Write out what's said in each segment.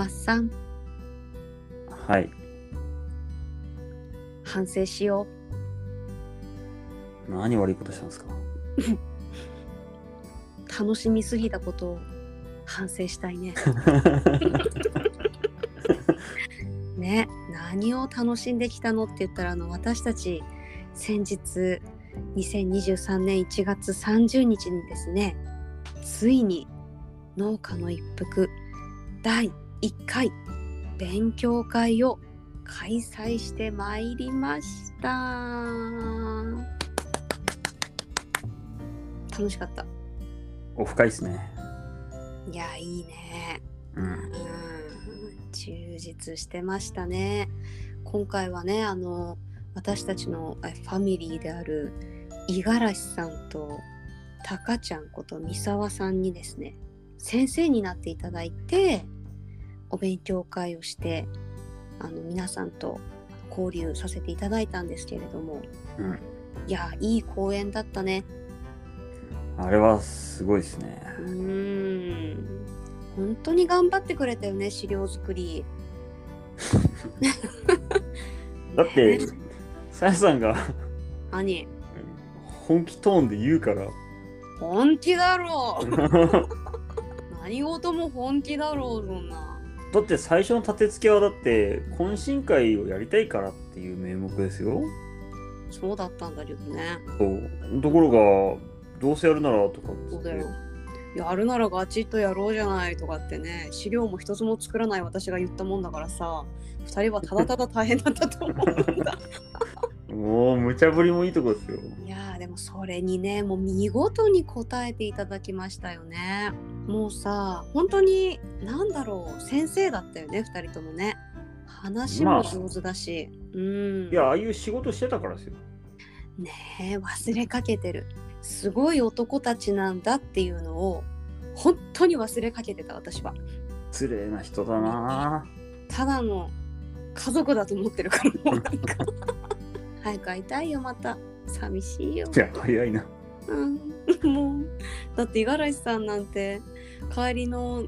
マッサン。はい。反省しよ何悪いことしたんですか？う 楽しみすぎたことを反省したいね。ね何を楽しんできたのって言ったらあの私たち先日2023年1月30日にですねついに農家の一服第1回勉強会を開催してまいりました。楽しかった。お深いですね。いやいいね。うん。うん。充実してましたね。今回はねあの私たちのえファミリーである五十嵐さんとたかちゃんこと三沢さんにですね先生になっていただいてお勉強会をしてあの皆さんと交流させていただいたんですけれどもうん。いやいい講演だったね。あれはすごいですね。うーん。本当に頑張ってくれたよね資料作り。だってね、さやさんが兄本気トーンで言うから。本気だろう。何事も本気だろうそんなだって最初の立て付けはだって懇親会をやりたいからっていう名目ですよ。そうだったんだけどねそう。ところが、どうせやるならとかそうだよやるならガチッとやろうじゃないとかってね資料も一つも作らない私が言ったもんだからさ2人はただただ大変だったと思うんだもう無茶ぶりもいいとこですよ。いやーでもそれにねもう見事に答えていただきましたよねもうさ本当に何だろう先生だったよね2人ともね。話も上手だし、うん。いや、ああいう仕事してたからですよ。ねえ忘れかけてる。すごい男たちなんだっていうのを本当に忘れかけてた私は。失礼な人だな。ただの家族だと思ってるからもうなんか。早く会いたいよまた。寂しいよ。いや、早いな。うん、もうだって五十嵐さんなんて帰りの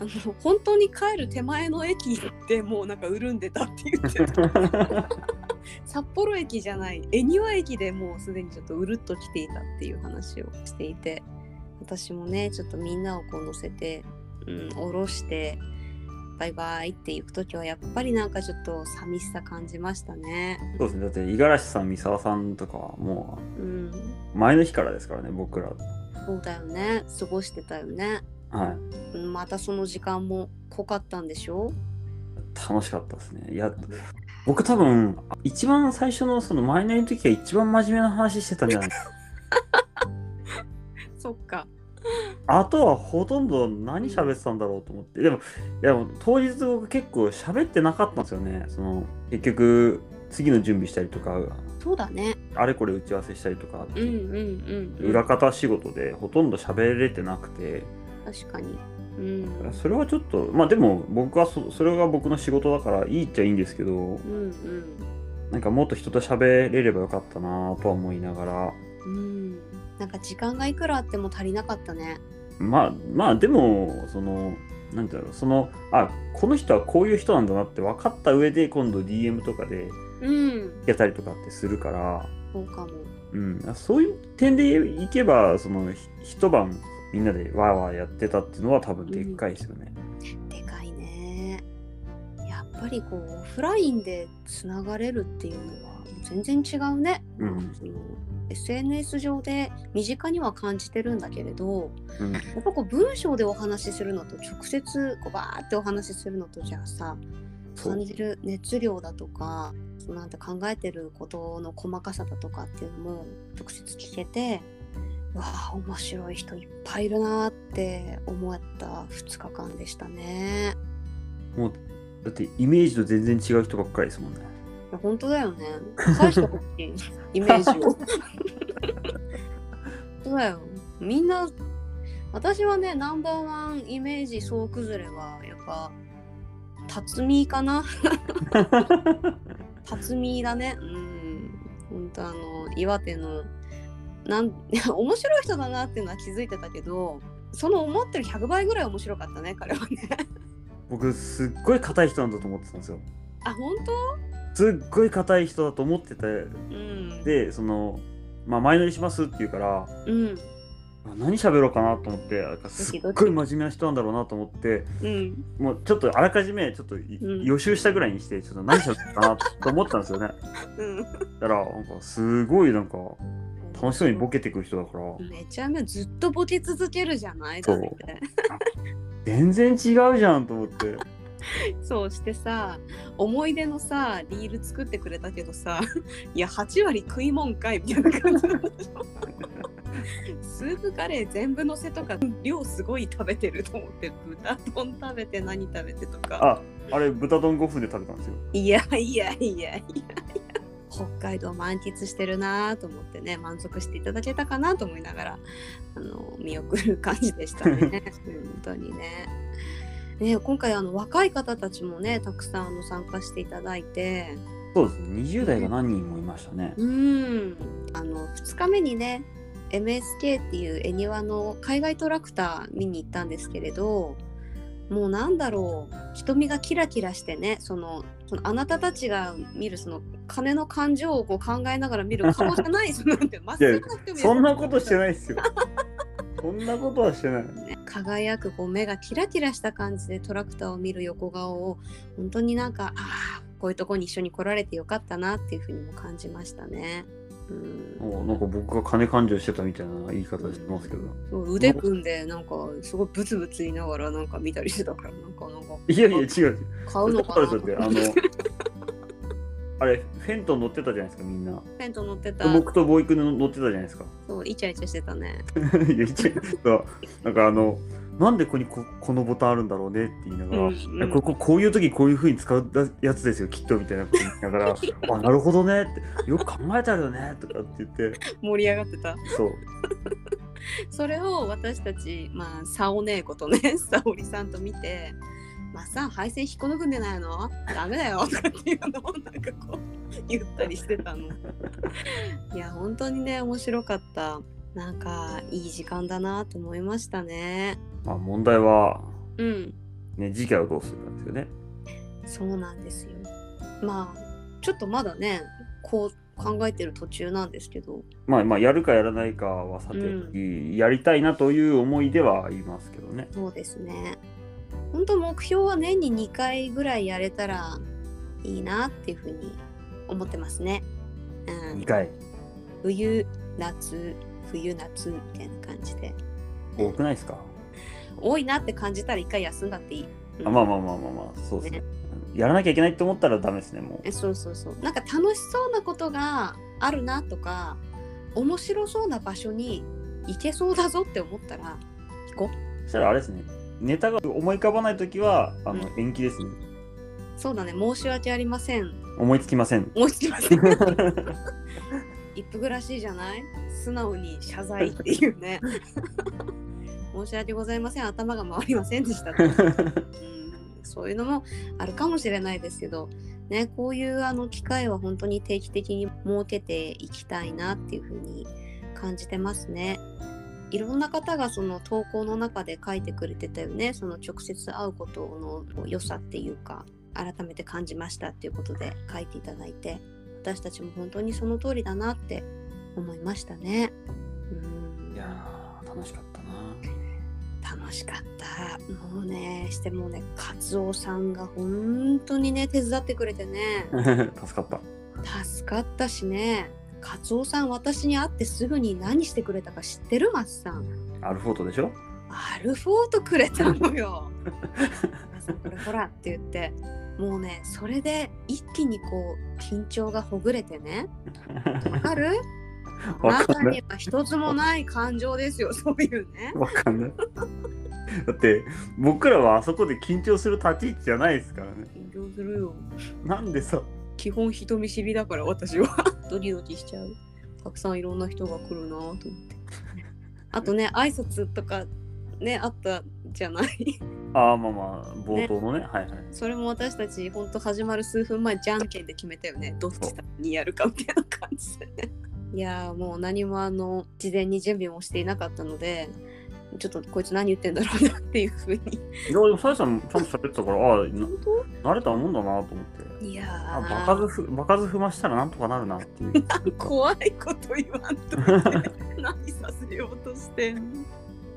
あの本当に帰る手前の駅でもうなんか潤んでたって言ってた。札幌駅じゃない恵庭駅でもうすでにちょっとうるっと来ていたっていう話をしていて私もねちょっとみんなをこう乗せて、うん、降ろしてバイバイって行く時はやっぱりなんかちょっと寂しさ感じましたね。そうですね。だって、五十嵐さん、三沢さんとかはもうん、う、前の日からですからね、僕ら。そうだよね過ごしてたよね。はい。うんまたその時間も濃かったんでしょ？楽しかったですね。いや、僕多分、一番最初のそのマイナーの時が一番真面目な話してたんじゃないですか。そっか。あとはほとんど何喋ってたんだろうと思って。でも、いやもう当日僕結構喋ってなかったんですよね。その、結局、次の準備したりとか、そうだね。あれこれ打ち合わせしたりとか、うんうんうん、うん。裏方仕事でほとんど喋れてなくて、確かに。うん。それはちょっと、まあでも僕はそそれが僕の仕事だからいいっちゃいいんですけど、うんうん。なんかもっと人と喋れればよかったなとは思いながら、うん。なんか時間がいくらあっても足りなかったね。まあまあでも、その、なんていうの、その、あ、この人はこういう人なんだなって分かった上で今度 DM とかでうん。やったりとかってするから、そうかも。うん、そういう点でいけば、その、ひ一晩みんなでワーワーやってたっていうのは多分でっかいですよね。でかいね。やっぱりこう、オフラインでつながれるっていうのは全然違うね。うん SNS 上で身近には感じてるんだけれど、うん、やっぱこう文章でお話しするのと直接こうバーってお話しするのとじゃあさ感じる熱量だとかそのなんて考えてることの細かさだとかっていうのも直接聞けてわあ面白い人いっぱいいるなって思った2日間でしたね。もう、だってイメージと全然違う人ばっかりですもんね。いや本当だよね。返してほしい イメージを。そうだよ。みんな私はねナンバーワンイメージ総崩れはやっぱ辰巳かな 辰巳だね。うん。本当あの岩手のなん面白い人だなっていうのは気づいてたけどその思ってる100倍ぐらい面白かったね彼はね。僕すっごい硬い人なんだと思ってたんですよあ本当？すっごい硬い人だと思っててうん。でそのまあ前乗りしますって言うからうん。あ何喋ろうかなと思ってすっごい真面目な人なんだろうなと思ってうん。もうちょっとあらかじめちょっと予習したぐらいにしてちょっと何喋ろうかなと思ったんですよね。うん。だからなんかすごいなんか楽しそうにボケてくる人だから。めちゃめちゃずっとボケ続けるじゃない？そう。全然違うじゃんと思って そうしてさ思い出のさリール作ってくれたけどさ いや8割食いもんかいみたいな感じ スープカレー全部のせとか量すごい食べてると思って豚丼食べて何食べてとか。ああれ豚丼5分で食べたんですよ。いやいやいやいやいや。北海道満喫してるなと思ってね満足していただけたかなと思いながらあの見送る感じでしたね。本当にね。ね今回あの若い方たちもねたくさんあの参加していただいて。そうですね。20代が何人もいましたね。うん。あの2日目にね MSK っていうエニワの海外トラクター見に行ったんですけれどもうなんだろう。瞳がキラキラしてねそのそのあなたたちが見るその金の感情をこう考えながら見る顔じゃないそんなことしてないですよ。そんなことはしてない。ね輝くこう目がキラキラした感じでトラクターを見る横顔を本当になんかああこういうとこに一緒に来られてよかったなっていうふうにも感じましたね。うん。なんか僕が金勘定してたみたいな言い方してますけど。そう腕組んでなんかすごいブツブツ言いながらなんか見たりしてたからなんかなんかいやいや違う。違う買うのかなと思って。だってあのあれフェントン乗ってたじゃないですかみんな。テント乗ってた。僕とボーイ君乗ってたじゃないですか。そうイチャイチャしてたね。いや一応そうなんかあのなんでここにここのボタンあるんだろうねって言いながら、うんいやこここういう時こういう風に使うやつですよきっとみたいなこと言いながら あなるほどねってよく考えたよねとかって言って。盛り上がってた。そう。それを私たちまあサオ姉子とね沙織さんと見て「まあさ配線引っこ抜くんじゃないのダメだよ」とかっていうのをなんかこう言ったりしてたの。いや本当にね面白かった。なんかいい時間だなと思いましたね。まあ問題はうん。ね次回はどうするかですよね。そうなんですよ。まあちょっとまだねこう考えてる途中なんですけど。まあまあやるかやらないかはさておき、やりたいなという思いではありますけどね。そうですね本当目標は年に2回ぐらいやれたらいいなっていうふうに思ってますね。うん。2、回。冬夏冬夏みたいな感じで。多くないですか、多いなって感じたら1回休んだっていい。うん。あまあまあまあまあまあそうですね。ね。やらなきゃいけないって思ったらダメですねもう。えそうそうそう。なんか楽しそうなことがあるなとか面白そうな場所に行けそうだぞって思ったら行こう。そしたらあれですねネタが思い浮かばないときはあの、うん。延期ですね。そうだね。申し訳ありません。思いつきません。思いつきません。一夫暮らしいじゃない？素直に謝罪っていうね。申し訳ございません。頭が回りませんでしたと、うん、そういうのもあるかもしれないですけどねこういうあの機会は本当に定期的に設けていきたいなっていうふうに感じてますねいろんな方がその投稿の中で書いてくれてたよね。その直接会うことの良さっていうか改めて感じましたっていうことで書いていただいて。私たちも本当にその通りだなって思いましたね。うん。いやー楽しかったな。楽しかった。もうね、してもね、カツオさんが本当にね、手伝ってくれてね、助かった。助かったしね、カツオさん私に会ってすぐに何してくれたか知ってるマスさん。アルフォートでしょ？アルフォートくれたのよ。これほらって言って、もうね、それで一気にこう、緊張がほぐれてね、わかる？中には一つもない感情ですよ、そういうね。わかんない。だって僕らはあそこで緊張する立ち位置じゃないですからね。緊張するよ。なんでさ。基本人見知りだから私はドキドキしちゃう。たくさんいろんな人が来るなと思って。あとね挨拶とかねあったじゃない？ああまあまあ冒頭のね。はいはい。それも私たちほんと始まる数分前じゃんけんで決めたよね。どっちにやるかみたいな感じでね。いやーもう何もあの事前に準備もしていなかったのでちょっとこいつ何言ってんだろうなっていうふうに。いや、でも、さやさんちゃんと喋ってたから、ああ、慣れたもんだなと思って。当いやあ、ー場数ふ、場数踏ましたらなんとかなるなっていう。怖いこと言わんと 何させようとしてんの？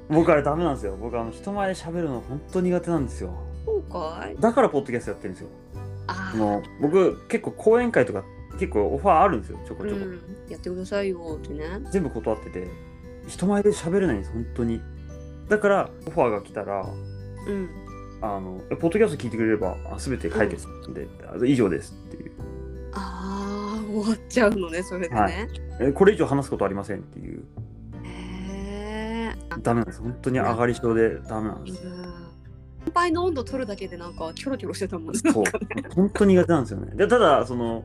僕あれダメなんですよ。僕あの人前で喋るの本当苦手なんですよ。そうかいだからポッドキャストやってるんですよ。ああの僕結構講演会とか結構オファーあるんですよ。ちょこちょこ。うん、やってくださいよってね。全部断ってて人前で喋れないんです本当に。だからオファーが来たらうん。あのポッドキャスト聞いてくれればあ全て解決なんで、あ以上ですっていう。ああ、終わっちゃうのね、それでね。はいえこれ以上話すことありませんっていう。へえ。ダメなんです。本当に上がり症でダメなんです。うん乾杯の温度取るだけでなんかキョロキョロしてたもんね。そう。本当に苦手なんですよね。でただ、その、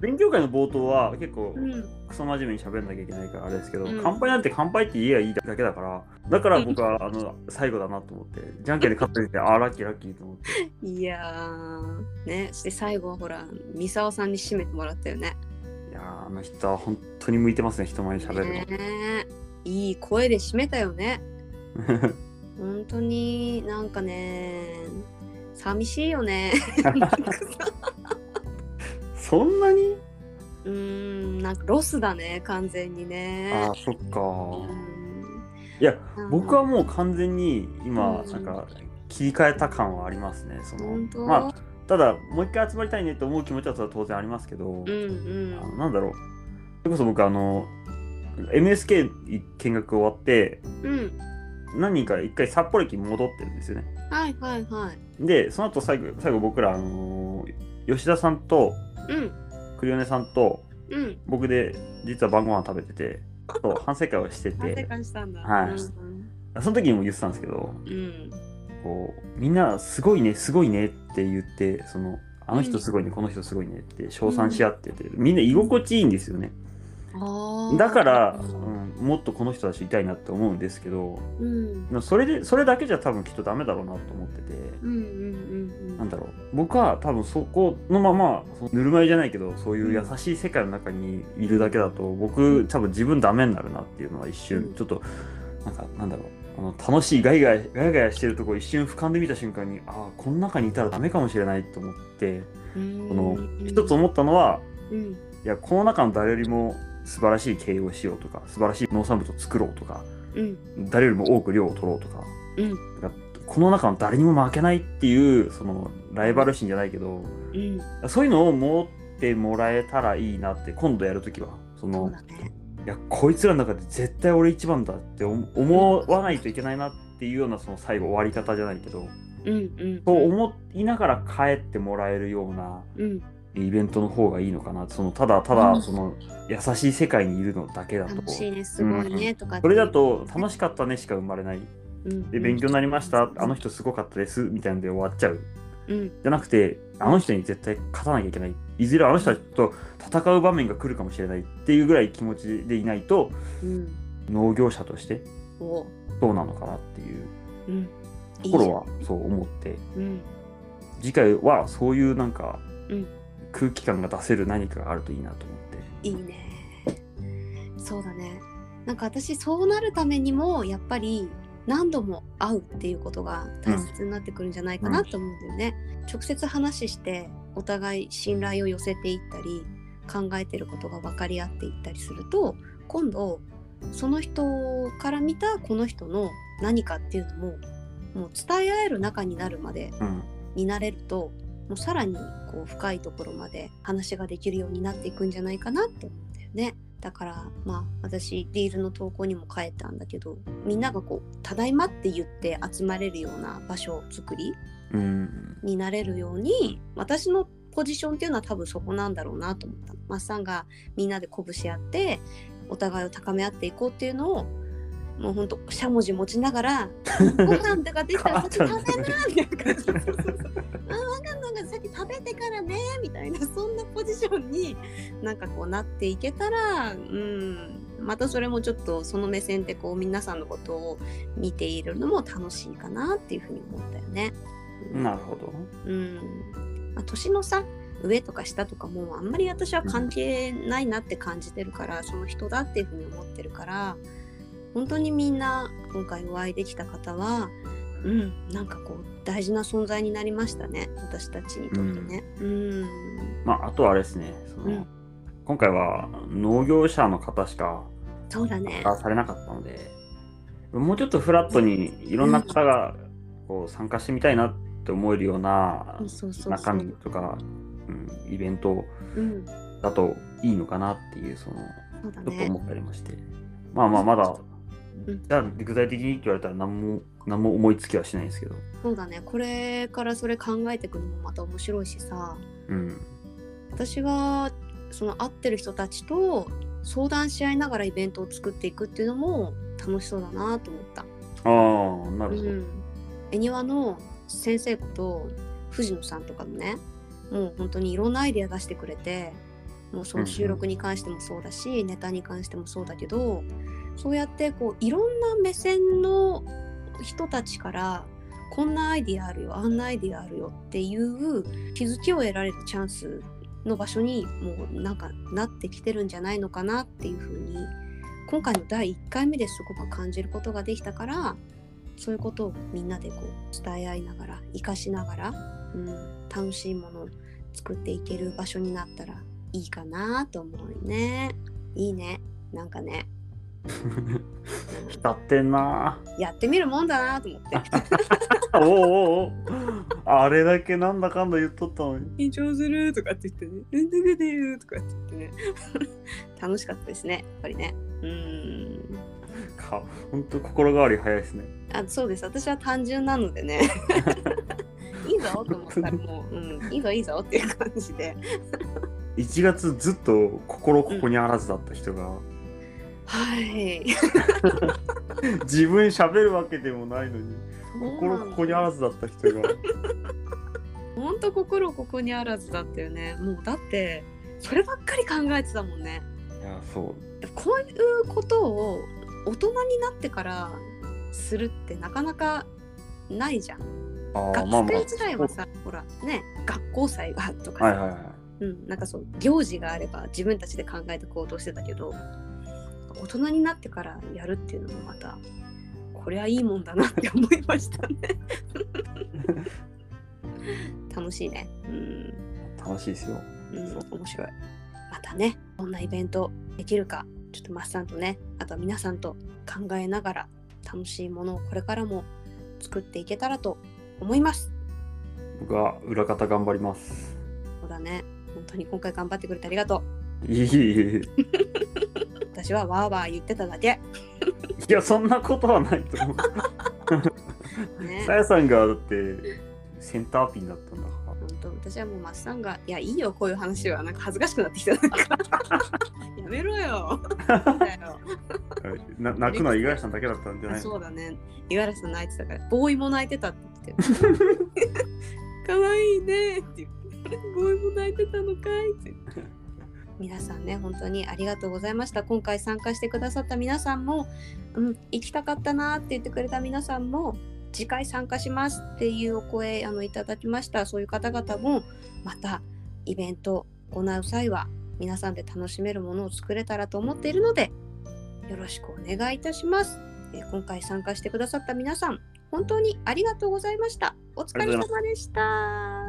勉強会の冒頭は結構、うん。クソ真面目に喋んなきゃいけないからあれですけど、うん乾杯なんて乾杯って言えばいいだけだから、だから僕は、あの、最後だなと思って、じゃんけんで勝ってて、あー、ラッキーラッキーと思って。いやー。ね、そして最後はほら、三沢さんに締めてもらったよね。いやー、あの人は本当に向いてますね、人前に喋るの。ねいい声で締めたよね。本当になんかね、寂しいよね。そんなに？うーん、なんかロスだね、完全にね。ああ、そっうか。んいや、僕はもう完全に今、うんなんか、切り替えた感はありますね。そのまあ、ただ、もう一回集まりたいねって思う気持ちは当然ありますけど、うんうんなんだろう。それこそ僕、あの、MSK 見学終わって、うん。何人か一回札幌駅に戻ってるんですよね。はいはいはい。で、その後最後、最後僕ら、あのー吉田さんとうん栗米さんとうん。僕で実は晩ご飯食べてて、そう反省会をして反省て、会したんだ。はいうんその時にも言ってたんですけど、うん。こうみんなすごいね、すごいねって言って、そのあの人すごいね、この人すごいねって称賛し合ってて、みんな居心地いいんですよね。だから、うん、もっとこの人たちいたいなって思うんですけど、うん。それで、それだけじゃ多分きっとダメだろうなと思ってて、うんうんうんなんだろう。僕は多分そこのままぬるま湯じゃないけどそういう優しい世界の中にいるだけだと僕多分自分ダメになるなっていうのは一瞬、うん。ちょっとなんかなんだろう。あの楽しいガイガイガヤガヤしてるとこ一瞬俯瞰で見た瞬間にああこの中にいたらダメかもしれないと思ってうん。この一つ思ったのはうん。いやこの中の誰よりも素晴らしい経営をしようとか素晴らしい農産物を作ろうとかうん。誰よりも多く量を取ろうとかうん。かこの中の誰にも負けないっていうそのライバル心じゃないけどうん。そういうのを持ってもらえたらいいなって今度やるときはそその。いやこいつらの中で絶対俺一番だって思思わないといけないなっていうようなその最後終わり方じゃないけどうんうん。そう思いながら帰ってもらえるようなうん。イベントの方がいいのかなそのただたうんだその優しい世界にいるのだけだと。楽しいね、すごいね、とかってそれだ、と楽しかったねしか生まれないうん。で勉強になりましたあの人すごかったですみたいなん。で終わっちゃううん。じゃなくて、あの人に絶対勝たなきゃいけない。いずれあの人たちと戦う場面が来るかもしれないっていうぐらい気持ちでいないと、うん。農業者としておどうなのかなっていううん。ところはそう思って、うん。次回はそういうなん。かうん空気感が出せる何かがあるといいなと思って。いいね。そうだね。なんか私そうなるためにもやっぱり何度も会うっていうことが大切になってくるんじゃないかなと思うんだよね。直接話してお互い信頼を寄せていったり考えてることが分かり合っていったりすると今度その人から見たこの人の何かっていうのももう伝え合える仲になるまでうん。になれるともうさらにこう深いところまで話ができるようになっていくんじゃないかなって思うんだよね。だからまあ私リールの投稿にも書いたんだけどみんながこう「ただいま」って言って集まれるような場所作りうん。になれるように私のポジションっていうのは多分そこなんだろうなと思ったの。マッサンがみんなで鼓舞し合ってお互いを高め合っていこうっていうのをもうほんとしゃもじ持ちながら「ご飯とかできたら先食べな」みたいな感じ でみたいな そんなポジションになんかこうなっていけたらうんまたそれもちょっとその目線でこう皆さんのことを見ているのも楽しいかなっていうふうに思ったよね。うんなるほど。うんまあ、年のさ上とか下とかもあんまり私は関係ないなって感じてるからその人だっていうふうに思ってるから本当にみんな今回お会いできた方はうんなんかこう大事な存在になりましたね私たちにとってね。うん。まあ、あとはあれですね、そのうん。今回は農業者の方しかそうだね。参加されなかったので、もうちょっとフラットにいろんな方がこう参加してみたいなって思えるような中身とか、うん、イベントうん。だといいのかなっていう、そのね。ちょっと思ったりまして。まあまあ、まだ、うんじゃあ具体的にって言われたら何も何も思いつきはしないんですけど。そうだねこれからそれ考えていくのもまた面白いしさうん。私はその会ってる人たちと相談し合いながらイベントを作っていくっていうのも楽しそうだなと思った。ああ、なるほど。うん、恵庭の先生と藤野さんとかもねもう本当にいろんなアイデア出してくれてもうその収録に関してもそうだし、ネタに関してもそうだけどそうやってこういろんな目線の人たちからこんなアイディアあるよあんなアイディアあるよっていう気づきを得られるチャンスの場所にもうなんかなってきてるんじゃないのかなっていうふうに今回の第1回目ですごく感じることができたからそういうことをみんなでこう伝え合いながら生かしながら、うん、楽しいものを作っていける場所になったらいいかなと思うね。いいね。なんかね、浸ってんなやってみるもんだなと思って。おおおおあれだけなんだかんだ言っとったのに。緊張するとかって言ってね、うんだかで言うとかって言ってね。楽しかったですね、やっぱりね。うん。か本当心変わり早いですね。あそうです。私は単純なのでね。いいぞと思ったらもう、うん、いいぞいいぞっていう感じで。1月ずっと心ここにあらずだった人が、はい。自分喋るわけでもないのに心ここにあらずだった人がほんと心ここにあらずだったよね。もうだって、そればっかり考えてたもんね。いやそうこういうことを大人になってからするってなかなかないじゃん。学まあまあ生時代はさ、ほらね、学校祭がとかさ、はいはいはいうん、なんかそう行事があれば自分たちで考えて行動してたけど大人になってからやるっていうのもまたこれはいいもんだなって思いましたね。楽しいね。うん、楽しいですよ。うん、面白い。またねどんなイベントできるかちょっとマッさんとねあとは皆さんと考えながら楽しいものをこれからも作っていけたらと思います。僕は裏方頑張ります。そうだね。本当に今回頑張ってくれてありがとう。いい私はわーわー言ってただけ。えいやそんなことはないと思う。ね。さやさんがだってセンターピンだったんだから。本当私はもうマッサンが「いやいいよこういう話は」なんか恥ずかしくなってきた。やめろよ。泣くのは五十嵐さんだけだったんじゃないそうだね。五十嵐さん泣いてたから。ボーイも泣いてたって言っててかわいいねって言って。ボーイも泣いてたのかいって言って皆さんね本当にありがとうございました。今回参加してくださった皆さんも、うん、行きたかったなって言ってくれた皆さんも次回参加しますっていうお声あのいただきました。そういう方々もまたイベントを行う際は皆さんで楽しめるものを作れたらと思っているのでよろしくお願いいたします、え今回参加してくださった皆さん本当にありがとうございました。お疲れ様でした。